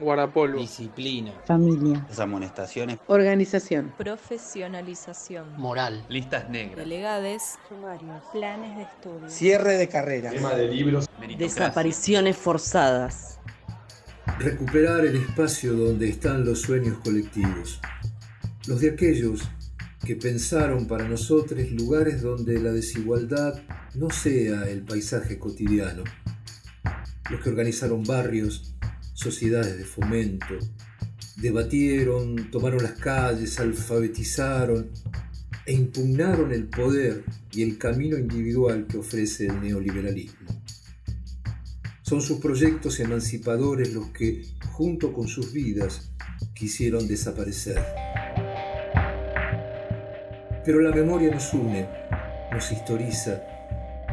Guardapolvo. Disciplina. Familia. Las amonestaciones. Organización. Profesionalización. Moral. Listas negras. Delegades. Sumarios. Planes de estudio. Cierre de carrera. Tema de libros. Desapariciones forzadas. Recuperar el espacio donde están los sueños colectivos. Los de aquellos que pensaron para nosotros lugares donde la desigualdad no sea el paisaje cotidiano. Los que organizaron barrios, sociedades de fomento, debatieron, tomaron las calles, alfabetizaron e impugnaron el poder y el camino individual que ofrece el neoliberalismo. Son sus proyectos emancipadores los que, junto con sus vidas, quisieron desaparecer. Pero la memoria nos une, nos historiza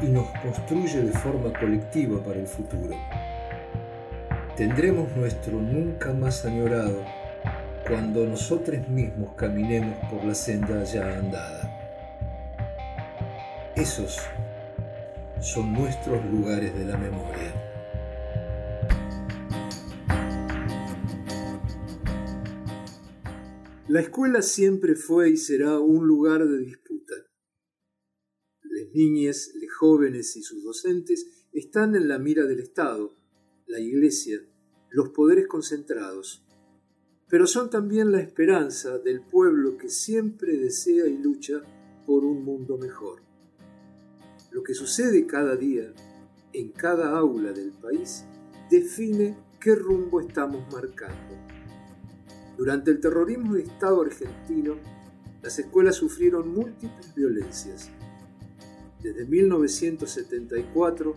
y nos construye de forma colectiva para el futuro. Tendremos nuestro nunca más añorado cuando nosotros mismos caminemos por la senda ya andada. Esos son nuestros lugares de la memoria. La escuela siempre fue y será un lugar de disputa. Las niñas, los jóvenes y sus docentes están en la mira del Estado, la Iglesia, los poderes concentrados, pero son también la esperanza del pueblo que siempre desea y lucha por un mundo mejor. Lo que sucede cada día en cada aula del país define qué rumbo estamos marcando. Durante el terrorismo de Estado argentino, las escuelas sufrieron múltiples violencias. Desde 1974,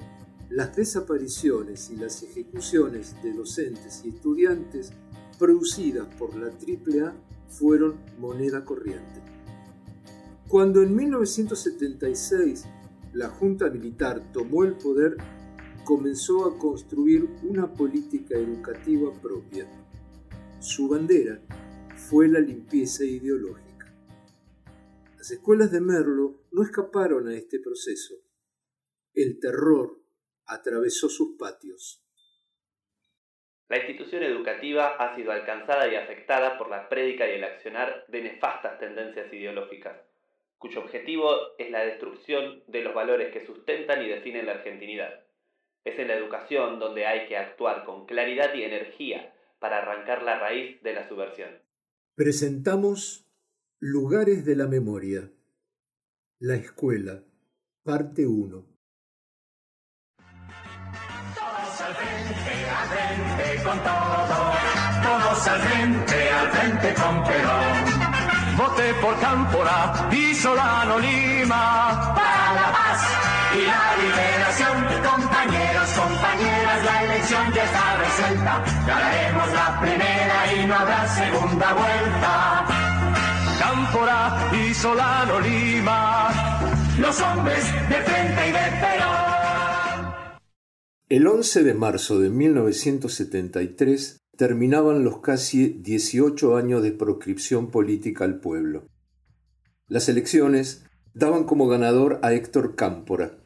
las desapariciones y las ejecuciones de docentes y estudiantes producidas por la AAA fueron moneda corriente. Cuando en 1976 la Junta Militar tomó el poder, comenzó a construir una política educativa propia. Su bandera fue la limpieza ideológica. Las escuelas de Merlo no escaparon a este proceso. El terror atravesó sus patios. La institución educativa ha sido alcanzada y afectada por la prédica y el accionar de nefastas tendencias ideológicas, cuyo objetivo es la destrucción de los valores que sustentan y definen la argentinidad. Es en la educación donde hay que actuar con claridad y energía para arrancar la raíz de la subversión. Presentamos Lugares de la Memoria. La Escuela, parte 1. Con todo. Todos al frente, al frente con Perón. Voté por Cámpora y Solano Lima. Para la paz y la liberación. Compañeros, compañeras, la elección ya está resuelta. Ganaremos la primera y no habrá segunda vuelta. Cámpora y Solano Lima. Los hombres de frente y de Perón. El 11 de marzo de 1973 terminaban los casi 18 años de proscripción política al pueblo. Las elecciones daban como ganador a Héctor Cámpora.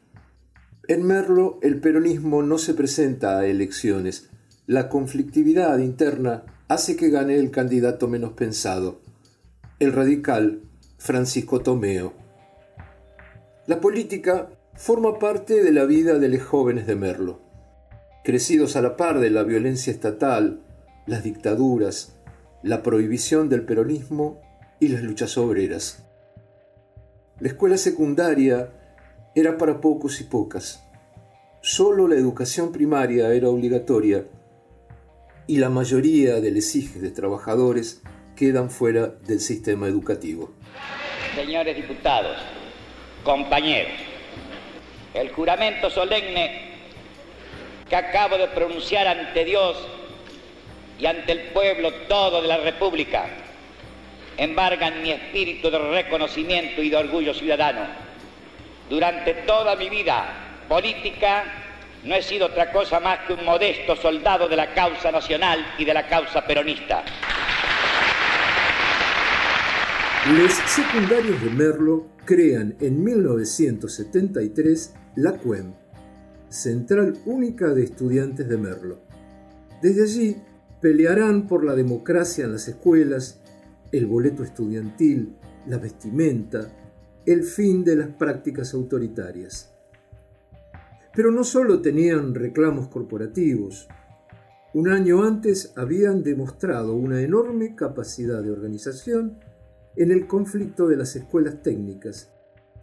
En Merlo el peronismo no se presenta a elecciones. La conflictividad interna hace que gane el candidato menos pensado, el radical Francisco Tomeo. La política forma parte de la vida de los jóvenes de Merlo. Crecidos a la par de la violencia estatal, las dictaduras, la prohibición del peronismo y las luchas obreras. La escuela secundaria era para pocos y pocas. Solo la educación primaria era obligatoria y la mayoría de los hijos de trabajadores quedan fuera del sistema educativo. Señores diputados, compañeros, el juramento solemne que acabo de pronunciar ante Dios y ante el pueblo todo de la República embargan mi espíritu de reconocimiento y de orgullo ciudadano. Durante toda mi vida política no he sido otra cosa más que un modesto soldado de la causa nacional y de la causa peronista. Los secundarios de Merlo crean en 1973 la CUEM, Central Única de Estudiantes de Merlo. Desde allí Pelearán por la democracia en las escuelas, el boleto estudiantil, la vestimenta, el fin de las prácticas autoritarias. Pero no solo tenían reclamos corporativos, un año antes habían demostrado una enorme capacidad de organización en el conflicto de las escuelas técnicas,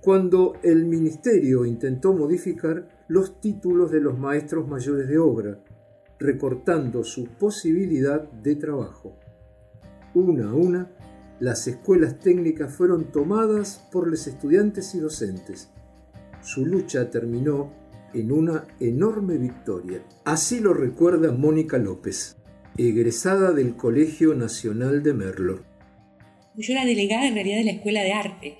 cuando el ministerio intentó modificar los títulos de los maestros mayores de obra, recortando su posibilidad de trabajo. Una a una, las escuelas técnicas fueron tomadas por los estudiantes y docentes. Su lucha terminó en una enorme victoria. Así lo recuerda Mónica López, egresada del Colegio Nacional de Merlo. Yo era delegada en realidad de la Escuela de Arte.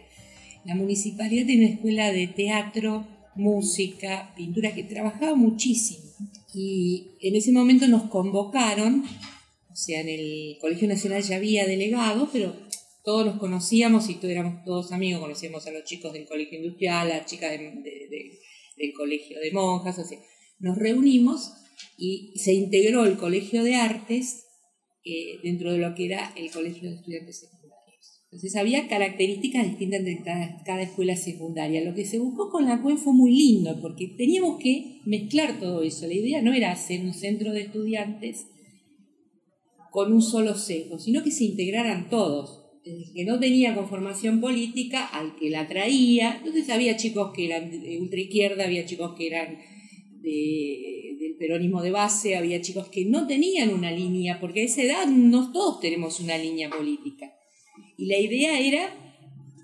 La municipalidad tiene una escuela de teatro, música, pintura, que trabajaba muchísimo. Y en ese momento nos convocaron, o sea, en el Colegio Nacional ya había delegados, pero todos los conocíamos y todos éramos todos amigos, conocíamos a los chicos del Colegio Industrial, a las chicas del Colegio de Monjas, o sea, nos reunimos y se integró el Colegio de Artes eh, dentro de lo que era el Colegio de Estudiantes entonces había características distintas entre cada, escuela secundaria. Lo que se buscó con la CUE fue muy lindo porque teníamos que mezclar todo eso. La idea no era hacer un centro de estudiantes con un solo sesgo, sino que se integraran todos. El que no tenía conformación política, al que la traía. Entonces había chicos que eran de ultraizquierda, había chicos que eran del peronismo de base, había chicos que no tenían una línea, porque a esa edad no todos tenemos una línea política. Y la idea era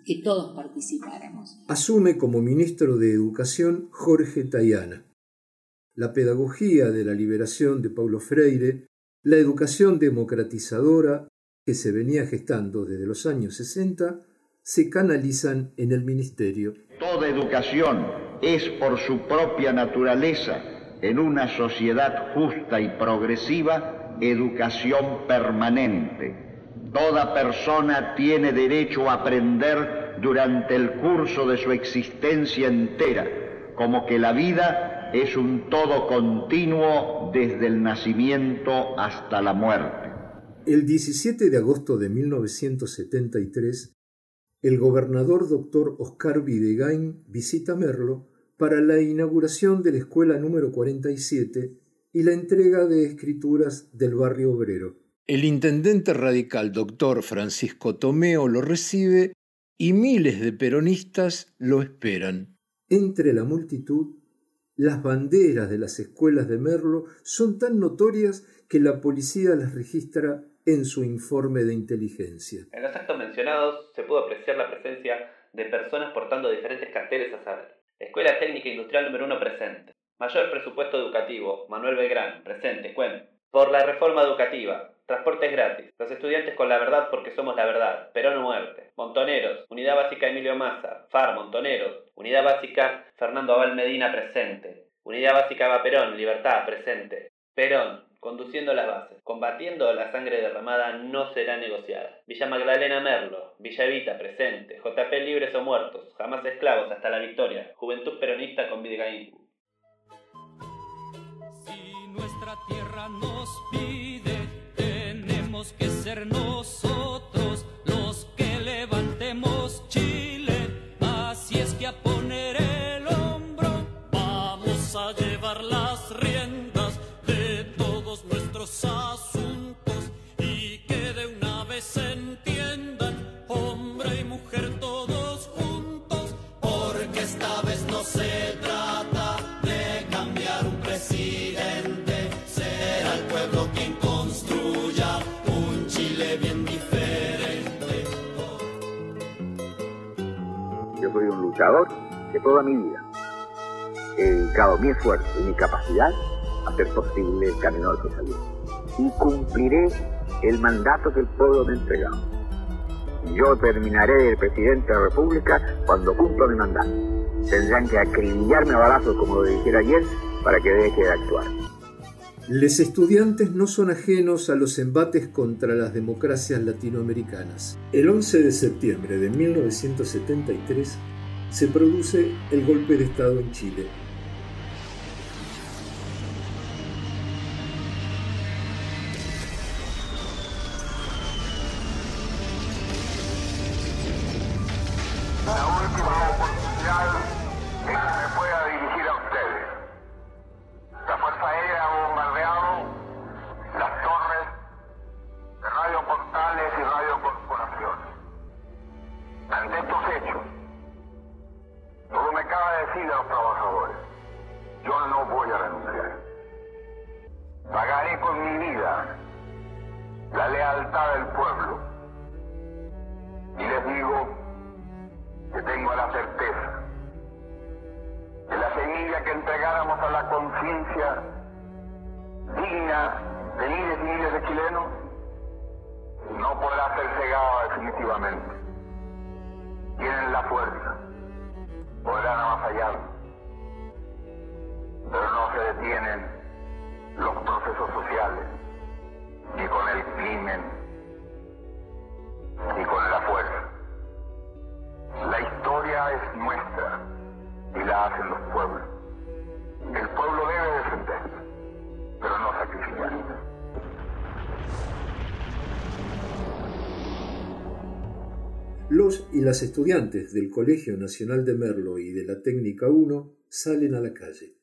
que todos participáramos. Asume como ministro de Educación Jorge Tayana. La pedagogía de la liberación de Paulo Freire, la educación democratizadora que se venía gestando desde los años 60, se canalizan en el ministerio. Toda educación es por su propia naturaleza, en una sociedad justa y progresiva, educación permanente Toda persona tiene derecho a aprender durante el curso de su existencia entera, como que la vida es un todo continuo desde el nacimiento hasta la muerte. El 17 de agosto de 1973, el gobernador doctor Oscar Videgain visita Merlo para la inauguración de la escuela número 47 y la entrega de escrituras del barrio obrero. El intendente radical doctor Francisco Tomeo lo recibe y miles de peronistas lo esperan. Entre la multitud, las banderas de las escuelas de Merlo son tan notorias que la policía las registra en su informe de inteligencia. En los actos mencionados se pudo apreciar la presencia de personas portando diferentes carteles a saber. Escuela Técnica Industrial número 1 presente. Mayor presupuesto educativo. Manuel Belgrán, presente. Cuen. Por la reforma educativa. Transportes gratis. Los estudiantes con la verdad porque somos la verdad. Perón o muerte. Montoneros. Unidad básica Emilio Massa. FAR Montoneros. Unidad básica Fernando Abal Medina presente. Unidad básica Eva Perón. Libertad presente. Perón. Conduciendo las bases. Combatiendo la sangre derramada no será negociada. Villa Magdalena Merlo. Villa Evita presente. JP libres o muertos. Jamás esclavos hasta la victoria. Juventud peronista con Vidgaín. Si nuestra tierra nos pide que ser nosotros de toda mi vida. He dedicado mi esfuerzo y mi capacidad a hacer posible el camino al socialismo. Y cumpliré el mandato que el pueblo me ha entregado. Yo terminaré el presidente de la República cuando cumpla mi mandato. Tendrán que acribillarme a balazos, como lo dijera ayer, para que deje de actuar. Les estudiantes no son ajenos a los embates contra las democracias latinoamericanas. El 11 de septiembre de 1973 se produce el golpe de Estado en Chile. Tengo la certeza que la semilla que entregáramos a la conciencia digna de miles y miles de chilenos no podrá ser cegada definitivamente. Tienen la fuerza, podrán avasallar, pero no se detienen los procesos sociales, ni con el crimen, ni con la fuerza. La historia es nuestra y la hacen los pueblos. El pueblo debe defenderla, pero no sacrificarla. Los y las estudiantes del Colegio Nacional de Merlo y de la Técnica 1 salen a la calle.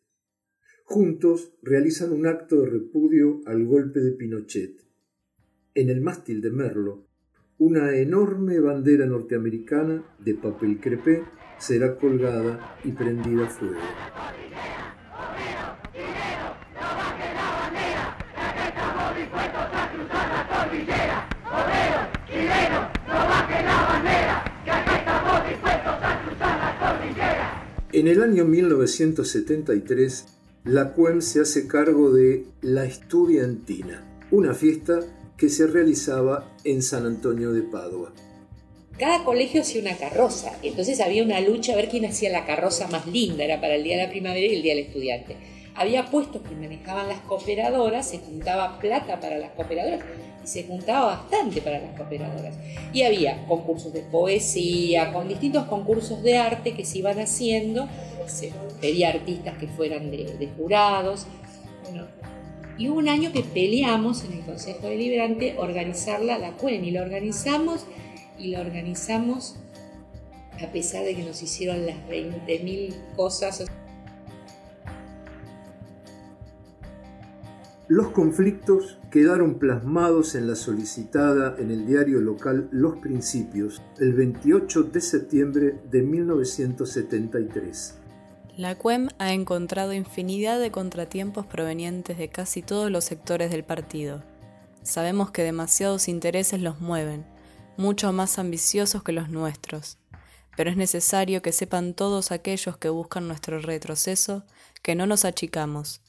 Juntos realizan un acto de repudio al golpe de Pinochet. En el mástil de Merlo, una enorme bandera norteamericana de papel crepé será colgada y prendida fuego. En el año 1973, la CUEM se hace cargo de La Estudiantina, una fiesta que se realizaba en San Antonio de Padua. Cada colegio hacía una carroza, entonces había una lucha a ver quién hacía la carroza más linda, era para el Día de la Primavera y el Día del Estudiante. Había puestos que manejaban las cooperadoras, se juntaba plata para las cooperadoras y se juntaba bastante para las cooperadoras. Y había concursos de poesía, con distintos concursos de arte que se iban haciendo, se pedía artistas que fueran de, jurados. Y hubo un año que peleamos en el Consejo Deliberante organizarla la CUEN y la organizamos y la organizamos a pesar de que nos hicieron las 20.000 cosas. Los conflictos quedaron plasmados en la solicitada en el diario local Los Principios el 28 de septiembre de 1973. La CUEM ha encontrado infinidad de contratiempos provenientes de casi todos los sectores del partido. Sabemos que demasiados intereses los mueven, mucho más ambiciosos que los nuestros, pero es necesario que sepan todos aquellos que buscan nuestro retroceso que no nos achicamos,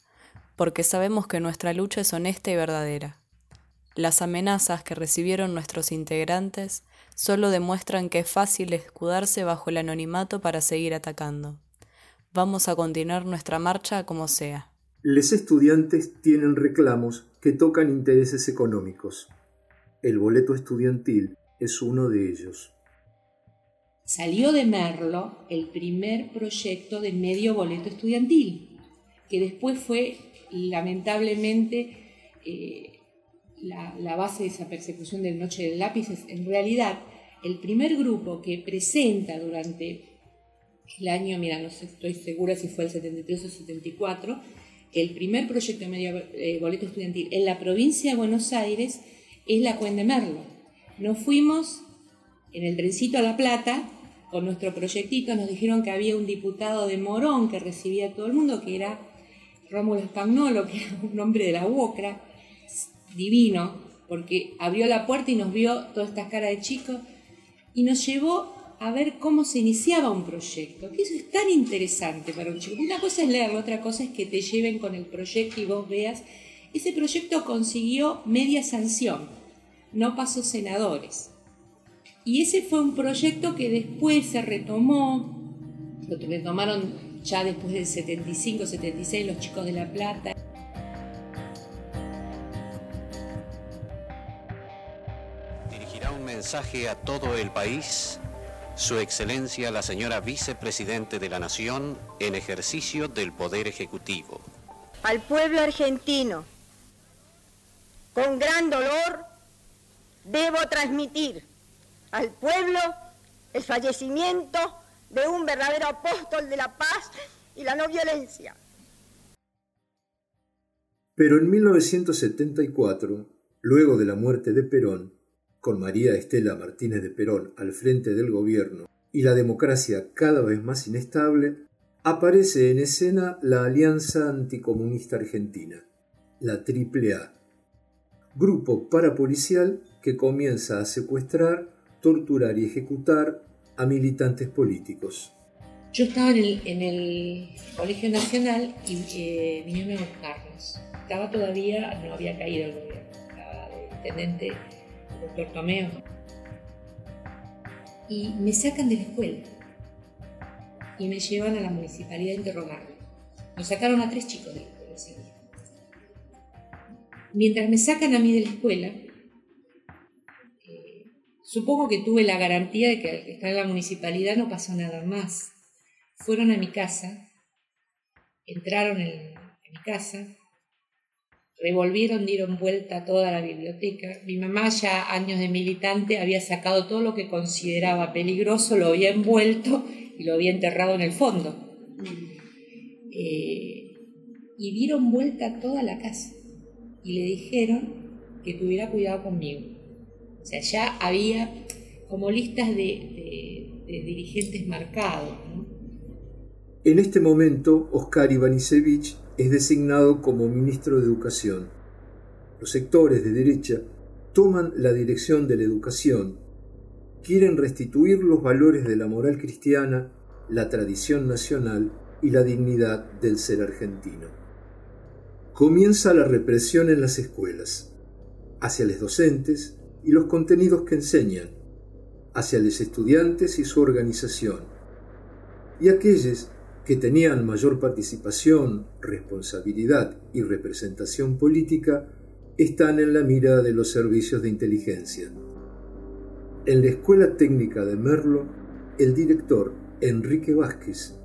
porque sabemos que nuestra lucha es honesta y verdadera. Las amenazas que recibieron nuestros integrantes solo demuestran que es fácil escudarse bajo el anonimato para seguir atacando. Vamos a continuar nuestra marcha como sea. Les estudiantes tienen reclamos que tocan intereses económicos. El boleto estudiantil es uno de ellos. Salió de Merlo el primer proyecto de medio boleto estudiantil, que después fue lamentablemente eh, la, base de esa persecución del Noche del Lápiz es en realidad el primer grupo que presenta durante el año, mira, no estoy segura si fue el 73 o 74, el primer proyecto de medio eh, boleto estudiantil en la provincia de Buenos Aires es la Cuen de Merlo. Nos fuimos en el trencito a La Plata con nuestro proyectito, nos dijeron que había un diputado de Morón que recibía a todo el mundo, que era Rómulo Spagnolo, que era un hombre de la UOCRA, divino, porque abrió la puerta y nos vio todas estas caras de chicos y nos llevó a ver cómo se iniciaba un proyecto, que eso es tan interesante para un chico. Una cosa es leerlo, otra cosa es que te lleven con el proyecto y vos veas. Ese proyecto consiguió media sanción, no pasó senadores. Y ese fue un proyecto que después se retomó, lo retomaron ya después del 75, 76, los chicos de La Plata. Dirigirá un mensaje a todo el país su Excelencia la señora Vicepresidente de la Nación en ejercicio del Poder Ejecutivo. Al pueblo argentino, con gran dolor, debo transmitir al pueblo el fallecimiento de un verdadero apóstol de la paz y la no violencia. Pero en 1974, luego de la muerte de Perón, con María Estela Martínez de Perón al frente del gobierno y la democracia cada vez más inestable, aparece en escena la Alianza Anticomunista Argentina. la AAA, grupo parapolicial que comienza a secuestrar, torturar y ejecutar a militantes políticos. Yo estaba en el, Colegio Nacional y eh, a buscarnos. Estaba todavía, no había caído el gobierno, estaba de intendente doctor Tomeo. Y me sacan de la escuela y me llevan a la municipalidad a interrogarme. Nos sacaron a tres chicos de la escuela ese día. Mientras me sacan a mí de la escuela, eh, supongo que tuve la garantía de que al estar en la municipalidad no pasó nada más. Fueron a mi casa, entraron en, mi casa, revolvieron, dieron vuelta toda la biblioteca. Mi mamá, ya años de militante, había sacado todo lo que consideraba peligroso, lo había envuelto y lo había enterrado en el fondo. Eh, y dieron vuelta toda la casa y le dijeron que tuviera cuidado conmigo. O sea, ya había como listas de, dirigentes marcados. En este momento, Oscar Ivanisevich es designado como ministro de Educación. Los sectores de derecha toman la dirección de la educación, quieren restituir los valores de la moral cristiana, la tradición nacional y la dignidad del ser argentino comienza la represión en las escuelas, hacia los docentes y los contenidos que enseñan, hacia los estudiantes y su organización, y aquellos que tenían mayor participación, responsabilidad y representación política están en la mira de los servicios de inteligencia. En la Escuela Técnica de Merlo, el director Enrique Vázquez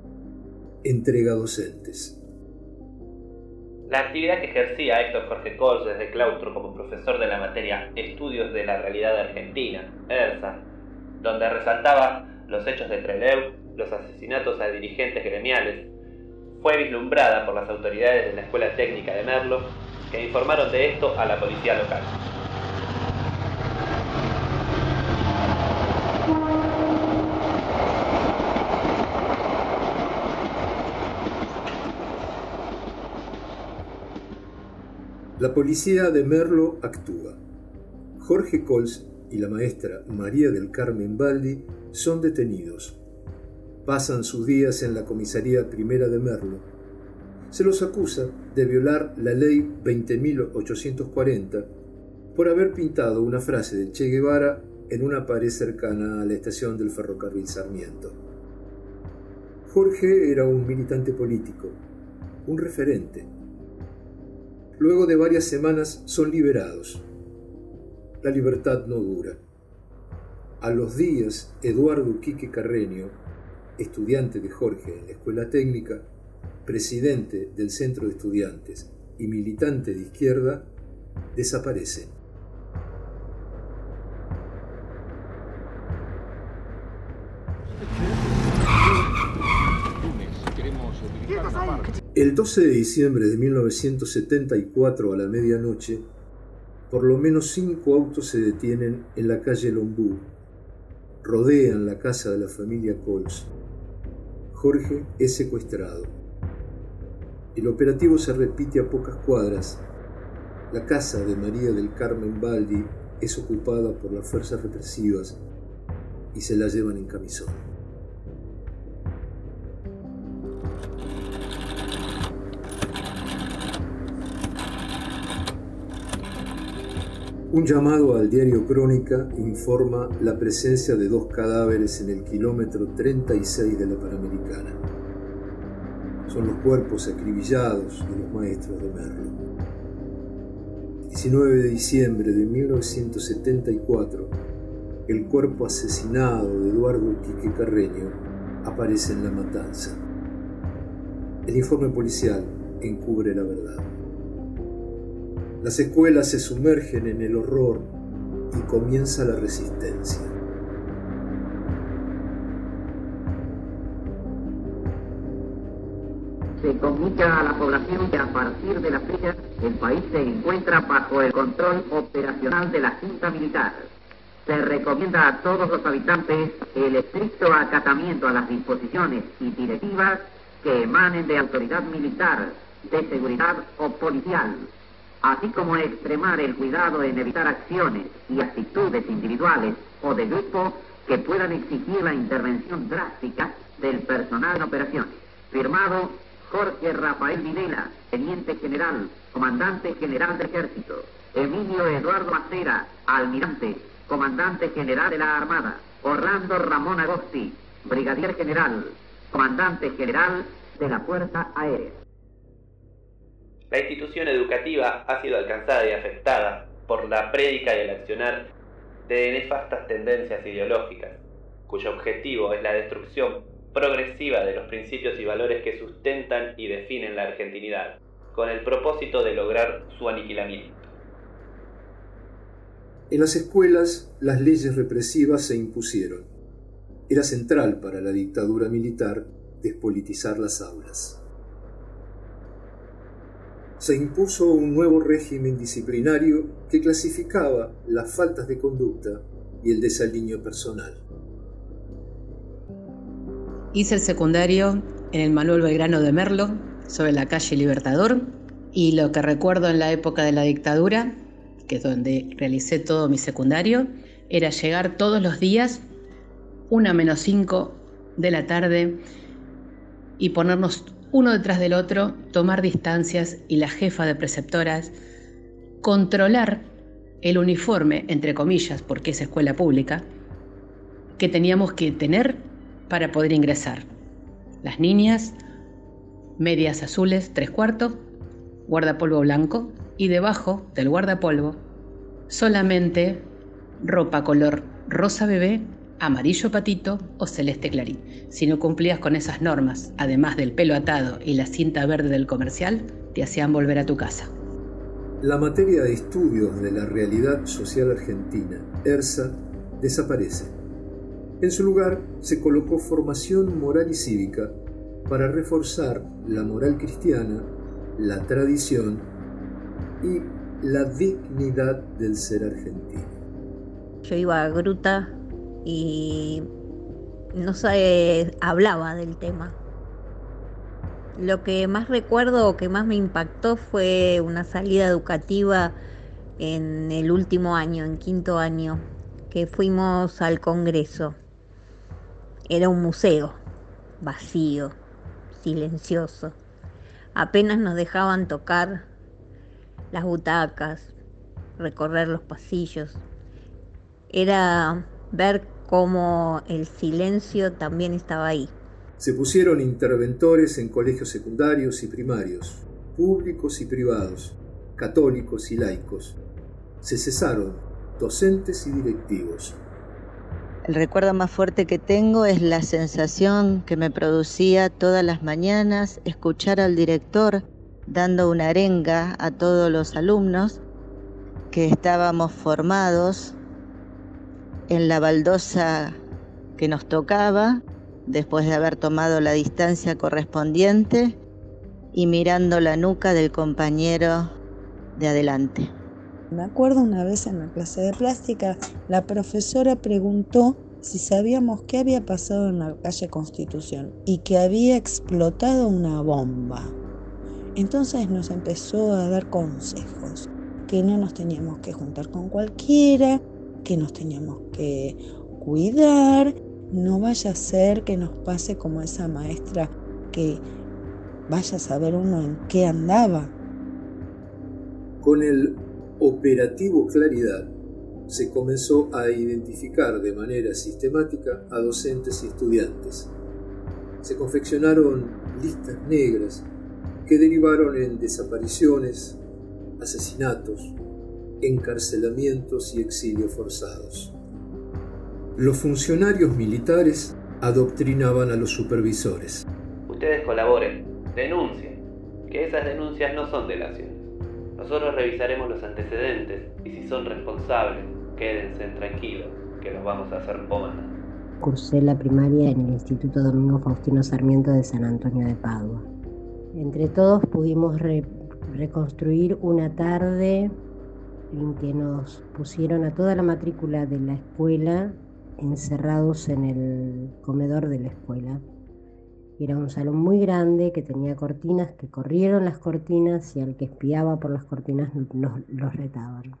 entrega docentes. La actividad que ejercía Héctor Jorge Coll desde claustro como profesor de la materia Estudios de la Realidad Argentina, ERSA, donde resaltaba los hechos de Trelew, los asesinatos a dirigentes gremiales, fue vislumbrada por las autoridades de la Escuela Técnica de Merlo, que informaron de esto a la policía local. La policía de Merlo actúa. Jorge Cols y la maestra María del Carmen Baldi son detenidos. Pasan sus días en la comisaría primera de Merlo. Se los acusa de violar la ley 20.840 por haber pintado una frase de Che Guevara en una pared cercana a la estación del ferrocarril Sarmiento. Jorge era un militante político, un referente Luego de varias semanas son liberados. La libertad no dura. A los días, Eduardo Quique Carreño, estudiante de Jorge en la escuela técnica, presidente del centro de estudiantes y militante de izquierda, desaparece. El 12 de diciembre de 1974 a la medianoche, por lo menos cinco autos se detienen en la calle Lombú, rodean la casa de la familia Coles. Jorge es secuestrado. El operativo se repite a pocas cuadras. La casa de María del Carmen Baldi es ocupada por las fuerzas represivas y se la llevan en camisón. Un llamado al diario Crónica informa la presencia de dos cadáveres en el kilómetro 36 de la Panamericana. Son los cuerpos acribillados de los maestros de Merlo. 19 de diciembre de 1974, el cuerpo asesinado de Eduardo Quique Carreño aparece en la matanza. El informe policial encubre la verdad. Las escuelas se sumergen en el horror y comienza la resistencia. Se comunica a la población que a partir de la fecha el país se encuentra bajo el control operacional de la Junta Militar. Se recomienda a todos los habitantes el estricto acatamiento a las disposiciones y directivas que emanen de autoridad militar, de seguridad o policial así como extremar el cuidado en evitar acciones y actitudes individuales o de grupo que puedan exigir la intervención drástica del personal en operaciones. Firmado Jorge Rafael Videla, Teniente General, Comandante General del Ejército. Emilio Eduardo Macera, Almirante, Comandante General de la Armada. Orlando Ramón Agosti, Brigadier General, Comandante General de la Fuerza Aérea. La institución educativa ha sido alcanzada y afectada por la prédica y el accionar de nefastas tendencias ideológicas, cuyo objetivo es la destrucción progresiva de los principios y valores que sustentan y definen la argentinidad, con el propósito de lograr su aniquilamiento. En las escuelas las leyes represivas se impusieron. Era central para la dictadura militar despolitizar las aulas. Se impuso un nuevo régimen disciplinario que clasificaba las faltas de conducta y el desaliño personal. Hice el secundario en el Manuel Belgrano de Merlo, sobre la calle Libertador, y lo que recuerdo en la época de la dictadura, que es donde realicé todo mi secundario, era llegar todos los días, una menos cinco de la tarde, y ponernos uno detrás del otro, tomar distancias y la jefa de preceptoras controlar el uniforme, entre comillas, porque es escuela pública, que teníamos que tener para poder ingresar. Las niñas, medias azules, tres cuartos, guardapolvo blanco y debajo del guardapolvo solamente ropa color rosa bebé, amarillo patito o celeste clarín. Si no cumplías con esas normas, además del pelo atado y la cinta verde del comercial, te hacían volver a tu casa. La materia de estudios de la realidad social argentina, ERSA, desaparece. En su lugar se colocó formación moral y cívica para reforzar la moral cristiana, la tradición y la dignidad del ser argentino. Yo iba a Gruta y no se hablaba del tema. Lo que más recuerdo o que más me impactó fue una salida educativa en el último año, en quinto año, que fuimos al Congreso. Era un museo, vacío, silencioso. Apenas nos dejaban tocar las butacas, recorrer los pasillos. Era ver cómo el silencio también estaba ahí. Se pusieron interventores en colegios secundarios y primarios, públicos y privados, católicos y laicos. Se cesaron docentes y directivos. El recuerdo más fuerte que tengo es la sensación que me producía todas las mañanas escuchar al director dando una arenga a todos los alumnos que estábamos formados en la baldosa que nos tocaba después de haber tomado la distancia correspondiente y mirando la nuca del compañero de adelante. Me acuerdo una vez en la clase de plástica, la profesora preguntó si sabíamos qué había pasado en la calle Constitución y que había explotado una bomba. Entonces nos empezó a dar consejos, que no nos teníamos que juntar con cualquiera, que nos teníamos que cuidar, no vaya a ser que nos pase como esa maestra que vaya a saber uno en qué andaba. Con el operativo Claridad se comenzó a identificar de manera sistemática a docentes y estudiantes. Se confeccionaron listas negras que derivaron en desapariciones, asesinatos, encarcelamientos y exilios forzados. Los funcionarios militares adoctrinaban a los supervisores. Ustedes colaboren, denuncien, que esas denuncias no son delaciones. Nosotros revisaremos los antecedentes y si son responsables, quédense tranquilos, que los vamos a hacer pomada. Cursé la primaria en el Instituto Domingo Faustino Sarmiento de San Antonio de Padua. Entre todos pudimos reconstruir una tarde en que nos pusieron a toda la matrícula de la escuela encerrados en el comedor de la escuela Era un salón muy grande que tenía cortinas, que corrieron las cortinas y al que espiaba por las cortinas nos, los retaban.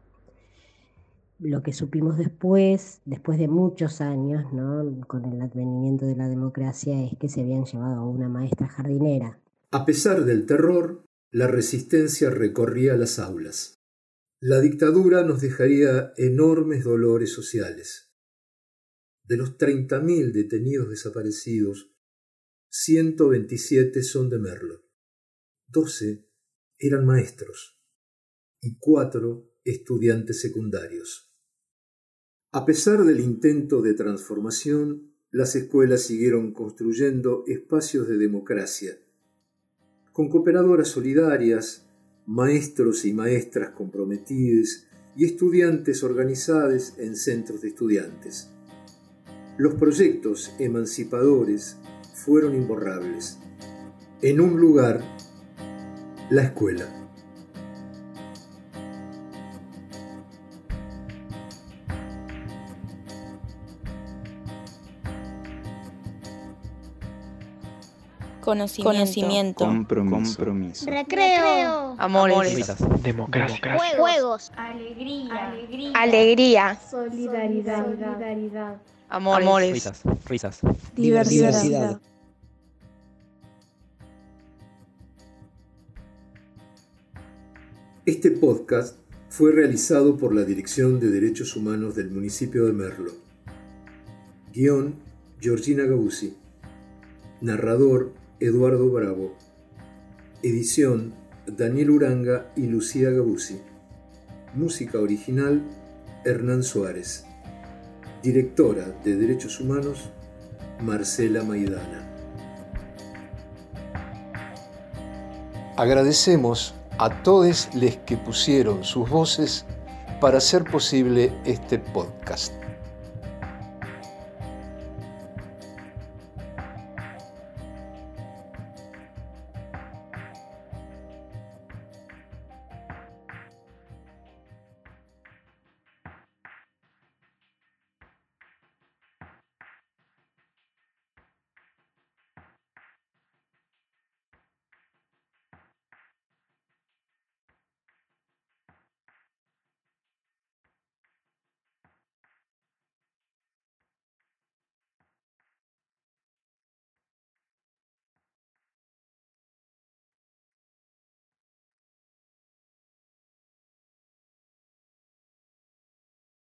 Lo que supimos después, después de muchos años, ¿no? con el advenimiento de la democracia, es que se habían llevado a una maestra jardinera. A pesar del terror, la resistencia recorría las aulas. La dictadura nos dejaría enormes dolores sociales. De los 30.000 detenidos desaparecidos, 127 son de Merlo, 12 eran maestros y 4 estudiantes secundarios. A pesar del intento de transformación, las escuelas siguieron construyendo espacios de democracia, con cooperadoras solidarias, maestros y maestras comprometidos y estudiantes organizados en centros de estudiantes. Los proyectos emancipadores fueron imborrables. En un lugar, la escuela. Conocimiento. Compromiso. Recreo. Amores. Democracia. Juegos. Alegría. Alegría. Solidaridad. Amores. Risas. Diversidad. Este podcast fue realizado por la Dirección de Derechos Humanos del municipio de Merlo. Guión, Georgina Gabuzzi. Narrador, Eduardo Bravo. Edición, Daniel Uranga y Lucía Gabuzzi. Música original, Hernán Suárez. Directora de Derechos Humanos, Marcela Maidana. Agradecemos a todos los que pusieron sus voces para hacer posible este podcast.